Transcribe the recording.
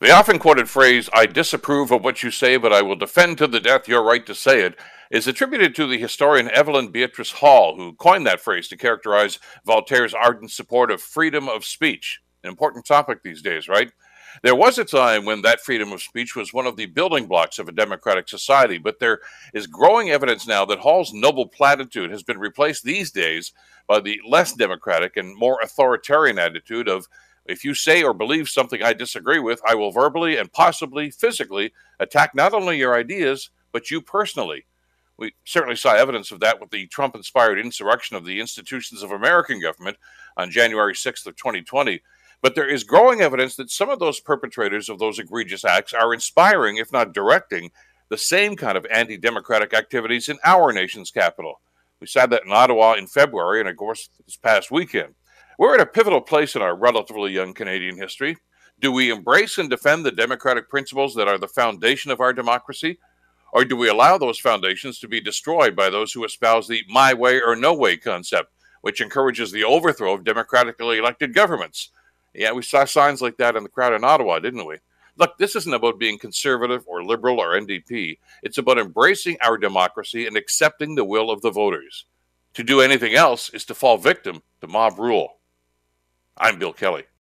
The often quoted phrase, I disapprove of what you say, but I will defend to the death your right to say it, is attributed to the historian Evelyn Beatrice Hall, who coined that phrase to characterize Voltaire's ardent support of freedom of speech. An important topic these days, right? There was a time when that freedom of speech was one of the building blocks of a democratic society, but there is growing evidence now that Hall's noble platitude has been replaced these days by the less democratic and more authoritarian attitude of if you say or believe something I disagree with, I will verbally and possibly physically attack not only your ideas, but you personally. We certainly saw evidence of that with the Trump inspired insurrection of the institutions of American government on January 6th of 2020. But there is growing evidence that some of those perpetrators of those egregious acts are inspiring, if not directing, the same kind of anti democratic activities in our nation's capital. We saw that in Ottawa in February and, of course, this past weekend. We're at a pivotal place in our relatively young Canadian history. Do we embrace and defend the democratic principles that are the foundation of our democracy? Or do we allow those foundations to be destroyed by those who espouse the my way or no way concept, which encourages the overthrow of democratically elected governments? Yeah, we saw signs like that in the crowd in Ottawa, didn't we? Look, this isn't about being conservative or liberal or NDP. It's about embracing our democracy and accepting the will of the voters. To do anything else is to fall victim to mob rule. I'm Bill Kelly.